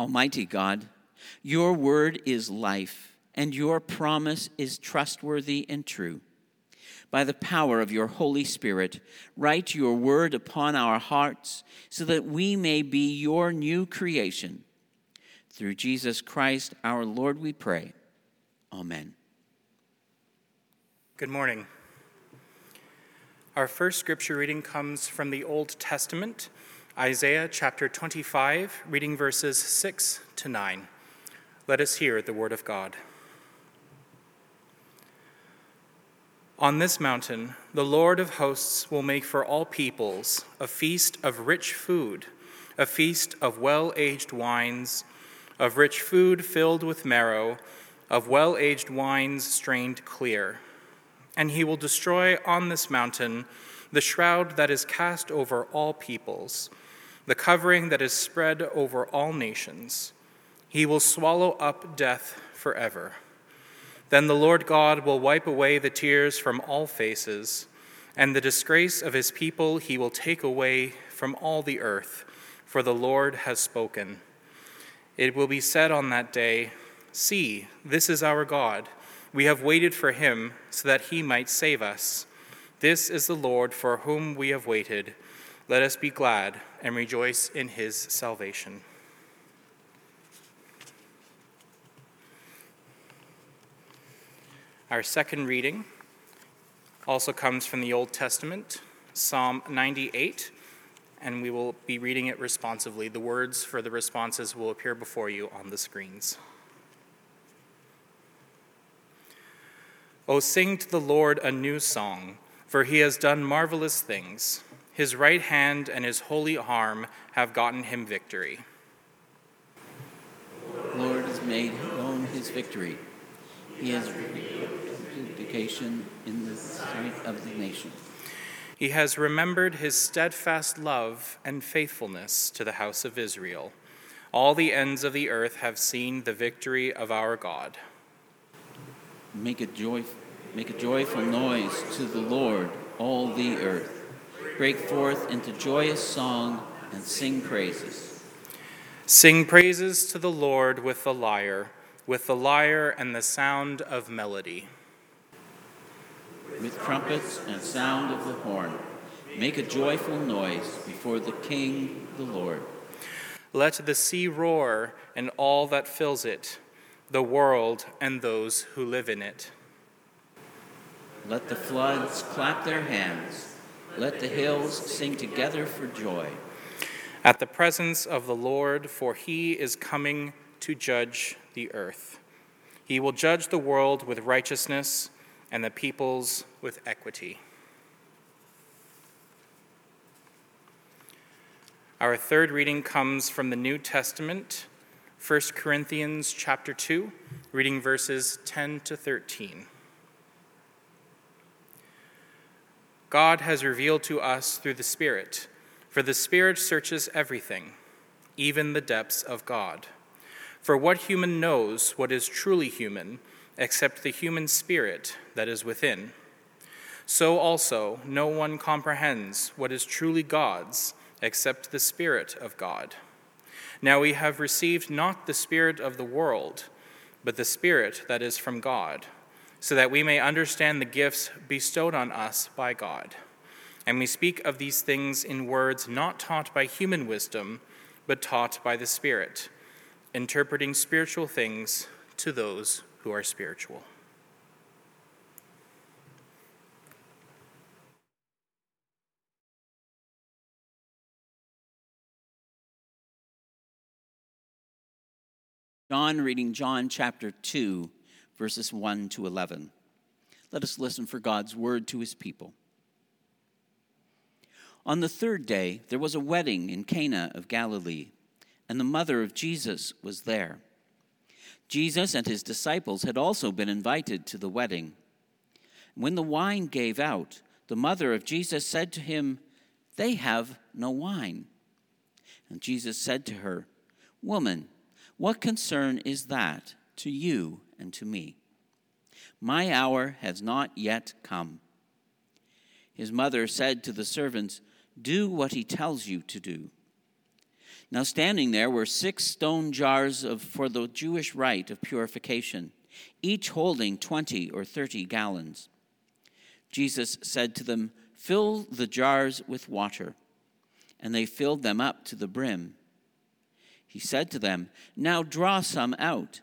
Almighty God, your word is life, and your promise is trustworthy and true. By the power of your Holy Spirit, write your word upon our hearts so that we may be your new creation. Through Jesus Christ our Lord, we pray. Amen. Good morning. Our first scripture reading comes from the Old Testament Isaiah chapter 25, reading verses 6 to 9. Let us hear the word of God. On this mountain, the Lord of hosts will make for all peoples a feast of rich food, a feast of well aged wines, of rich food filled with marrow, of well aged wines strained clear. And he will destroy on this mountain the shroud that is cast over all peoples the covering that is spread over all nations. He will swallow up death forever. Then the Lord God will wipe away the tears from all faces, and the disgrace of his people he will take away from all the earth, for the Lord has spoken. It will be said on that day, See, this is our God. We have waited for him so that he might save us. This is the Lord for whom we have waited. Let us be glad and rejoice in his salvation. Our second reading also comes from the Old Testament, Psalm 98, and we will be reading it responsively. The words for the responses will appear before you on the screens. O sing to the Lord a new song, for he has done marvelous things. His right hand and his holy arm have gotten him victory. The Lord has made known his victory. He has vindication in the sight of the nation. He has remembered his steadfast love and faithfulness to the house of Israel. All the ends of the earth have seen the victory of our God. Make a, joy, make a joyful noise to the Lord, all the earth break forth into joyous song and sing praises. Sing praises to the Lord with the lyre, with the lyre and the sound of melody. With trumpets and sound of the horn, make a joyful noise before the King, the Lord. Let the sea roar and all that fills it, the world and those who live in it. Let the floods clap their hands let the hills sing together for joy. At the presence of the Lord, for he is coming to judge the earth. He will judge the world with righteousness and the peoples with equity. Our third reading comes from the New Testament, 1 Corinthians chapter 2, reading verses 10 to 13. God has revealed to us through the Spirit, for the Spirit searches everything, even the depths of God. For what human knows what is truly human, except the human spirit that is within? So also, no one comprehends what is truly God's, except the Spirit of God. Now we have received not the Spirit of the world, but the Spirit that is from God so that we may understand the gifts bestowed on us by God. And we speak of these things in words not taught by human wisdom, but taught by the Spirit, interpreting spiritual things to those who are spiritual. John reading John chapter 2 verses 1 to 11. Let us listen for God's word to his people. On the third day, there was a wedding in Cana of Galilee, and the mother of Jesus was there. Jesus and his disciples had also been invited to the wedding. When the wine gave out, the mother of Jesus said to him, They have no wine. And Jesus said to her, Woman, what concern is that to you and to me. My hour has not yet come. His mother said to the servants, Do what he tells you to do. Now, standing there were six stone jars of, for the Jewish rite of purification, each holding 20 or 30 gallons. Jesus said to them, Fill the jars with water. And they filled them up to the brim. He said to them, Now draw some out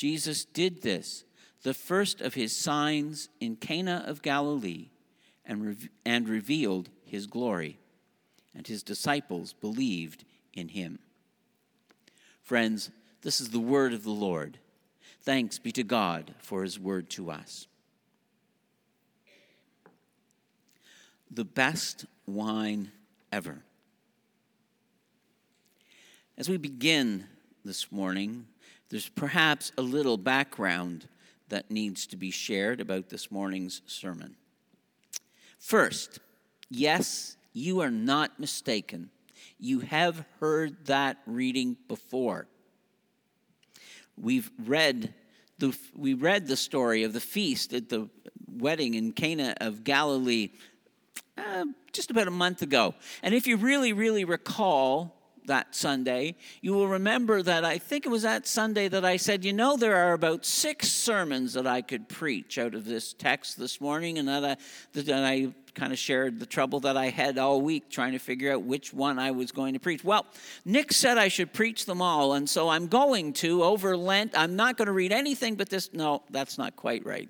Jesus did this, the first of his signs in Cana of Galilee, and, re- and revealed his glory. And his disciples believed in him. Friends, this is the word of the Lord. Thanks be to God for his word to us. The best wine ever. As we begin this morning, there's perhaps a little background that needs to be shared about this morning's sermon. First, yes, you are not mistaken. You have heard that reading before. We've read the, we read the story of the feast at the wedding in Cana of Galilee uh, just about a month ago. And if you really, really recall, that Sunday, you will remember that I think it was that Sunday that I said, you know, there are about six sermons that I could preach out of this text this morning, and that I, that I kind of shared the trouble that I had all week trying to figure out which one I was going to preach. Well, Nick said I should preach them all, and so I'm going to over Lent. I'm not going to read anything but this. No, that's not quite right.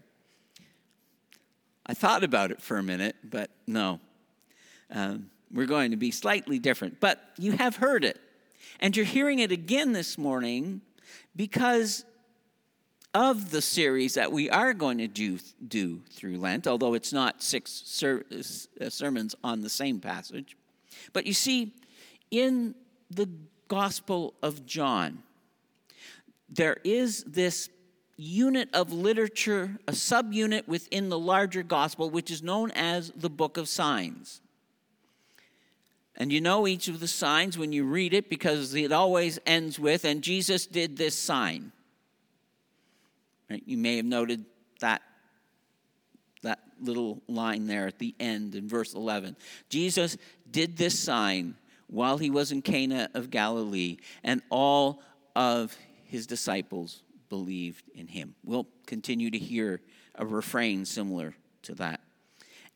I thought about it for a minute, but no. Um, we're going to be slightly different. But you have heard it. And you're hearing it again this morning because of the series that we are going to do, do through Lent, although it's not six ser- uh, sermons on the same passage. But you see, in the Gospel of John, there is this unit of literature, a subunit within the larger gospel, which is known as the Book of Signs. And you know each of the signs when you read it because it always ends with, and Jesus did this sign. Right? You may have noted that, that little line there at the end in verse 11. Jesus did this sign while he was in Cana of Galilee, and all of his disciples believed in him. We'll continue to hear a refrain similar to that.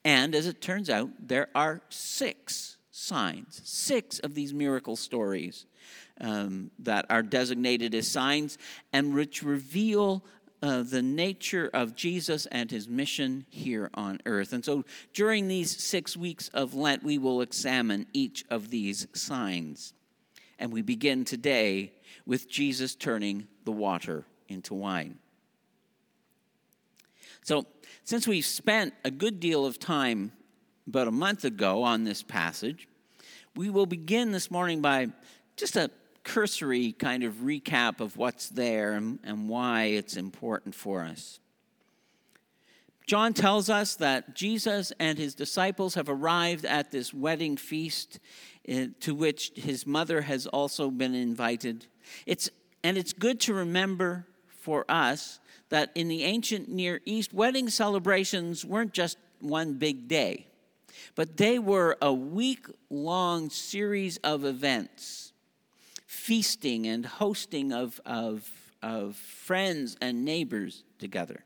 And as it turns out, there are six signs, six of these miracle stories um, that are designated as signs and which reveal uh, the nature of Jesus and his mission here on earth. And so during these six weeks of Lent, we will examine each of these signs. And we begin today with Jesus turning the water into wine. So, since we've spent a good deal of time about a month ago on this passage. We will begin this morning by just a cursory kind of recap of what's there and, and why it's important for us. John tells us that Jesus and his disciples have arrived at this wedding feast eh, to which his mother has also been invited. It's, and it's good to remember for us that in the ancient Near East, wedding celebrations weren't just one big day. But they were a week long series of events, feasting and hosting of, of, of friends and neighbors together.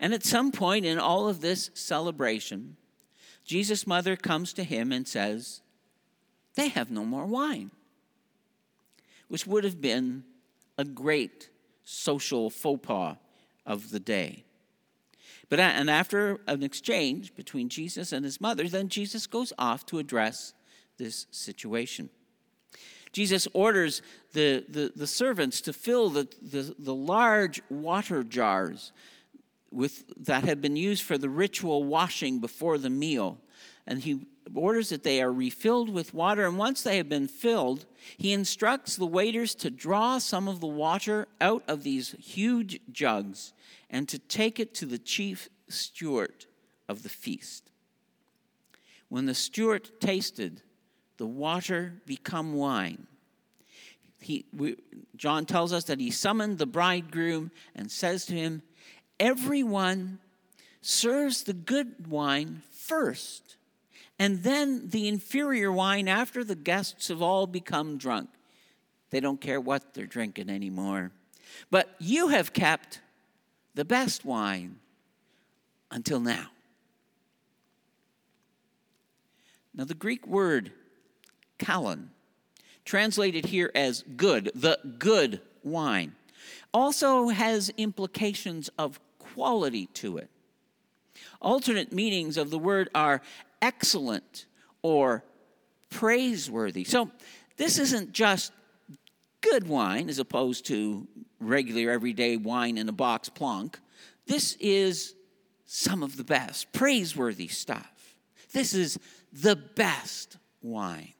And at some point in all of this celebration, Jesus' mother comes to him and says, They have no more wine, which would have been a great social faux pas of the day. But and after an exchange between Jesus and his mother, then Jesus goes off to address this situation. Jesus orders the, the, the servants to fill the, the, the large water jars with, that had been used for the ritual washing before the meal. And he orders that they are refilled with water, and once they have been filled, he instructs the waiters to draw some of the water out of these huge jugs and to take it to the chief steward of the feast. When the steward tasted the water become wine, he, we, John tells us that he summoned the bridegroom and says to him, Everyone serves the good wine first, and then the inferior wine after the guests have all become drunk. They don't care what they're drinking anymore. But you have kept the best wine until now. Now, the Greek word kalon, translated here as good, the good wine, also has implications of quality to it. Alternate meanings of the word are excellent or praiseworthy. So this isn't just good wine as opposed to regular everyday wine in a box plonk. This is some of the best, praiseworthy stuff. This is the best wine.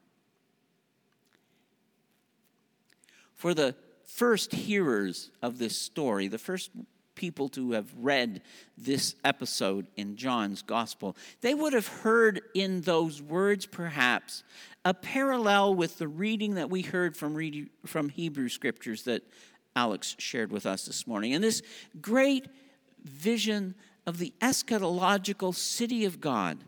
For the first hearers of this story, the first people to have read this episode in John's gospel, they would have heard in those words, perhaps, a parallel with the reading that we heard from, read, from Hebrew scriptures that Alex shared with us this morning. And this great vision of the eschatological city of God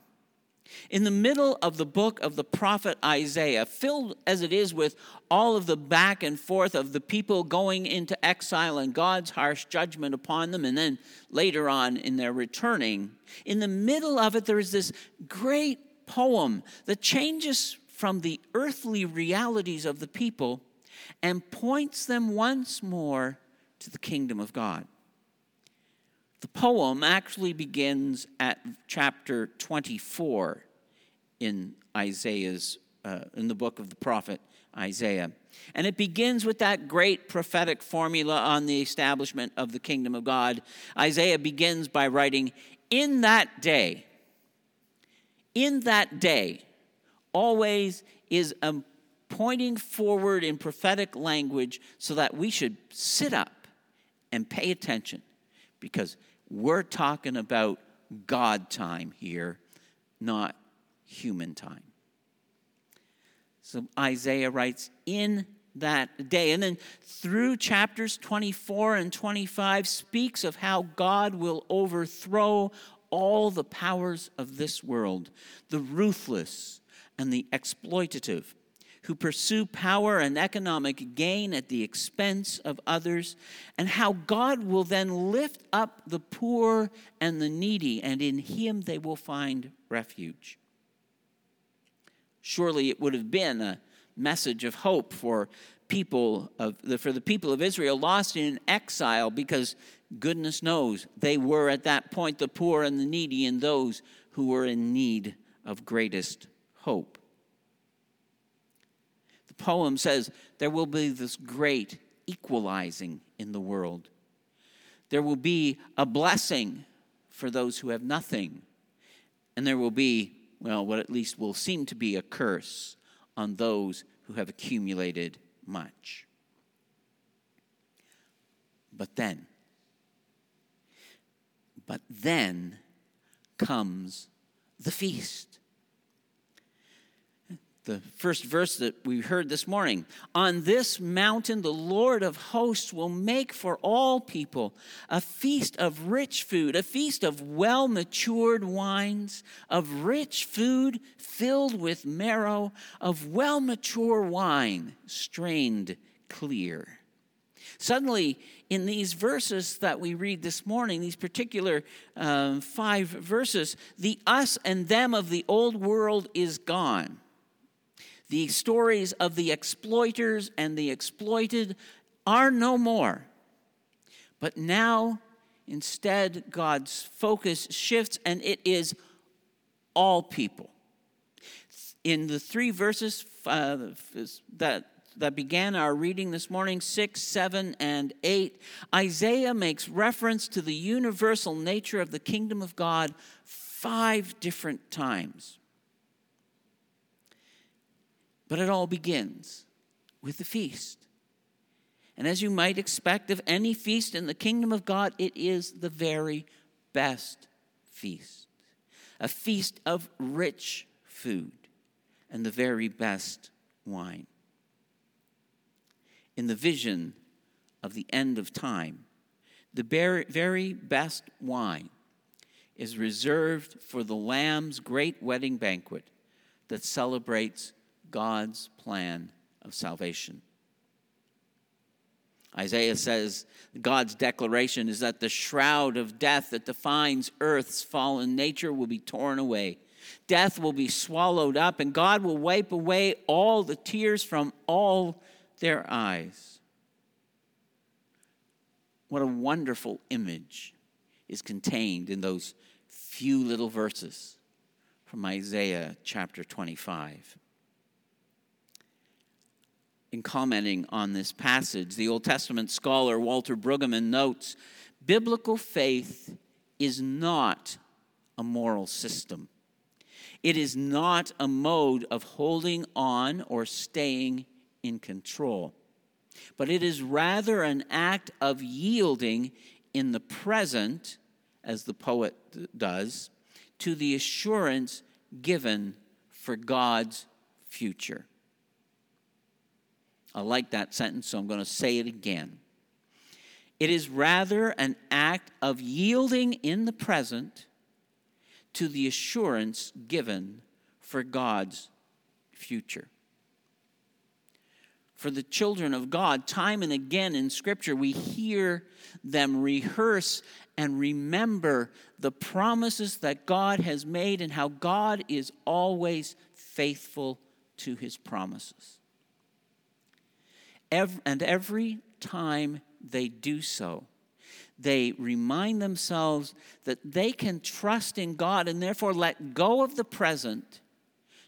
in the middle of the book of the prophet Isaiah, filled as it is with all of the back and forth of the people going into exile and God's harsh judgment upon them, and then later on in their returning, in the middle of it, there is this great poem that changes from the earthly realities of the people and points them once more to the kingdom of God. The poem actually begins at chapter 24 in Isaiah's, uh, in the book of the prophet Isaiah. And it begins with that great prophetic formula on the establishment of the kingdom of God. Isaiah begins by writing, In that day, in that day, always is a pointing forward in prophetic language so that we should sit up and pay attention because we're talking about God time here, not human time. So Isaiah writes, in that day. And then through chapters 24 and 25 speaks of how God will overthrow all the powers of this world, the ruthless and the exploitative who pursue power and economic gain at the expense of others, and how God will then lift up the poor and the needy, and in Him they will find refuge. Surely it would have been a message of hope for people of the, for the people of Israel lost in exile because goodness knows they were at that point the poor and the needy and those who were in need of greatest hope. The poem says there will be this great equalizing in the world. There will be a blessing for those who have nothing. And there will be, well, what at least will seem to be a curse on those who have accumulated much. But then, but then comes the feast the first verse that we heard this morning. On this mountain, the Lord of hosts will make for all people a feast of rich food, a feast of well matured wines, of rich food filled with marrow, of well mature wine strained clear. Suddenly, in these verses that we read this morning, these particular uh, five verses, the us and them of the old world is gone the stories of the exploiters and the exploited are no more. But now, instead, God's focus shifts and it is all people. In the three verses uh, that that began our reading this morning, 6, 7, and 8, Isaiah makes reference to the universal nature of the kingdom of God five different times. But it all begins with the feast. And as you might expect of any feast in the kingdom of God, it is the very best feast. A feast of rich food and the very best wine. In the vision of the end of time, the very best wine is reserved for the Lamb's great wedding banquet that celebrates God's plan of salvation. Isaiah says God's declaration is that the shroud of death that defines earth's fallen nature will be torn away. Death will be swallowed up, and God will wipe away all the tears from all their eyes. What a wonderful image is contained in those few little verses from Isaiah chapter 25 in commenting on this passage, the Old Testament scholar Walter Brueggemann notes biblical faith is not a moral system. It is not a mode of holding on or staying in control, but it is rather an act of yielding in the present, as the poet does, to the assurance given for God's future. I like that sentence, so I'm going to say it again. It is rather an act of yielding in the present to the assurance given for God's future. For the children of God, time and again in Scripture, we hear them rehearse and remember the promises that God has made and how God is always faithful to his promises and every time they do so, they remind themselves that they can trust in God and therefore let go of the present,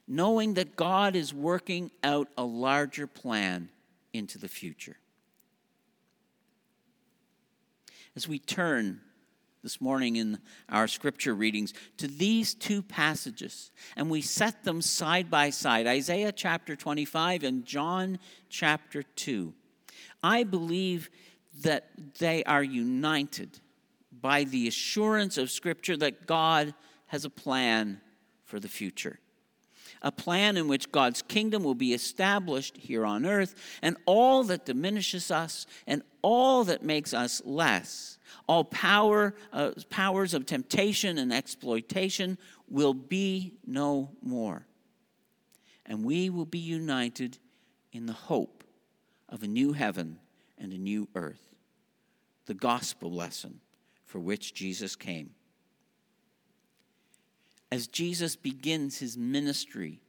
knowing that God is working out a larger plan into the future. As we turn this morning in our scripture readings to these two passages, and we set them side by side Isaiah chapter 25 and John chapter 2. I believe that they are united by the assurance of Scripture that God has a plan for the future. A plan in which God's kingdom will be established here on earth, and all that diminishes us and all that makes us less all power, uh, powers of temptation and exploitation will be no more. And we will be united in the hope of a new heaven and a new earth, the gospel lesson for which Jesus came. As Jesus begins his ministry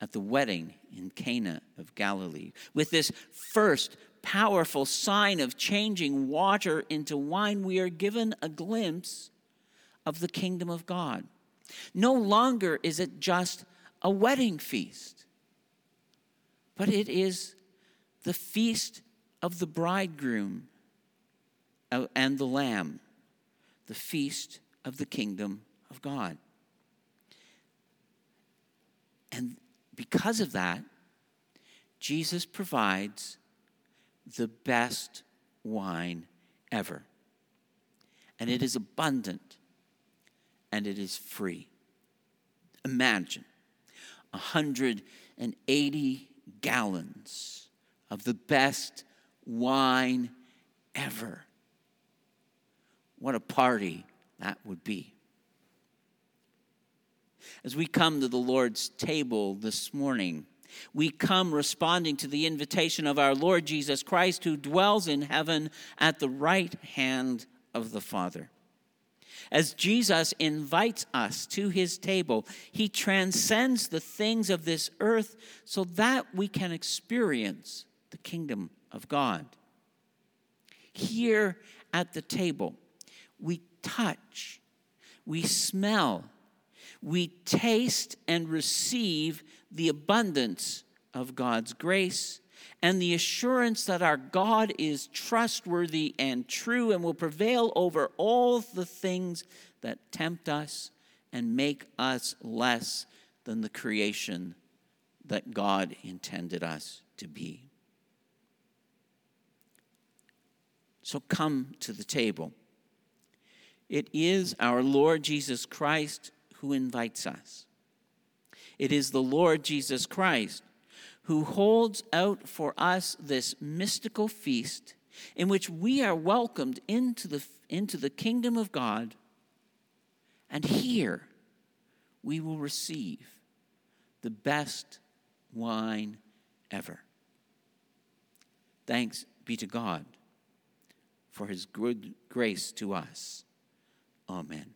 at the wedding in Cana of Galilee, with this first powerful sign of changing water into wine, we are given a glimpse of the kingdom of God. No longer is it just a wedding feast, but it is the feast of the bridegroom uh, and the lamb, the feast of the kingdom of God. And because of that, Jesus provides the best wine ever. And it is abundant and it is free. Imagine 180 gallons of the best wine ever. What a party that would be. As we come to the Lord's table this morning, we come responding to the invitation of our Lord Jesus Christ, who dwells in heaven at the right hand of the Father. As Jesus invites us to his table, he transcends the things of this earth so that we can experience the kingdom of God. Here at the table, we touch, we smell, we taste and receive the abundance of God's grace and the assurance that our God is trustworthy and true and will prevail over all the things that tempt us and make us less than the creation that God intended us to be. So come to the table. It is our Lord Jesus Christ who invites us. It is the Lord Jesus Christ who holds out for us this mystical feast in which we are welcomed into the, into the kingdom of God. And here we will receive the best wine ever. Thanks be to God for his good grace to us. Amen.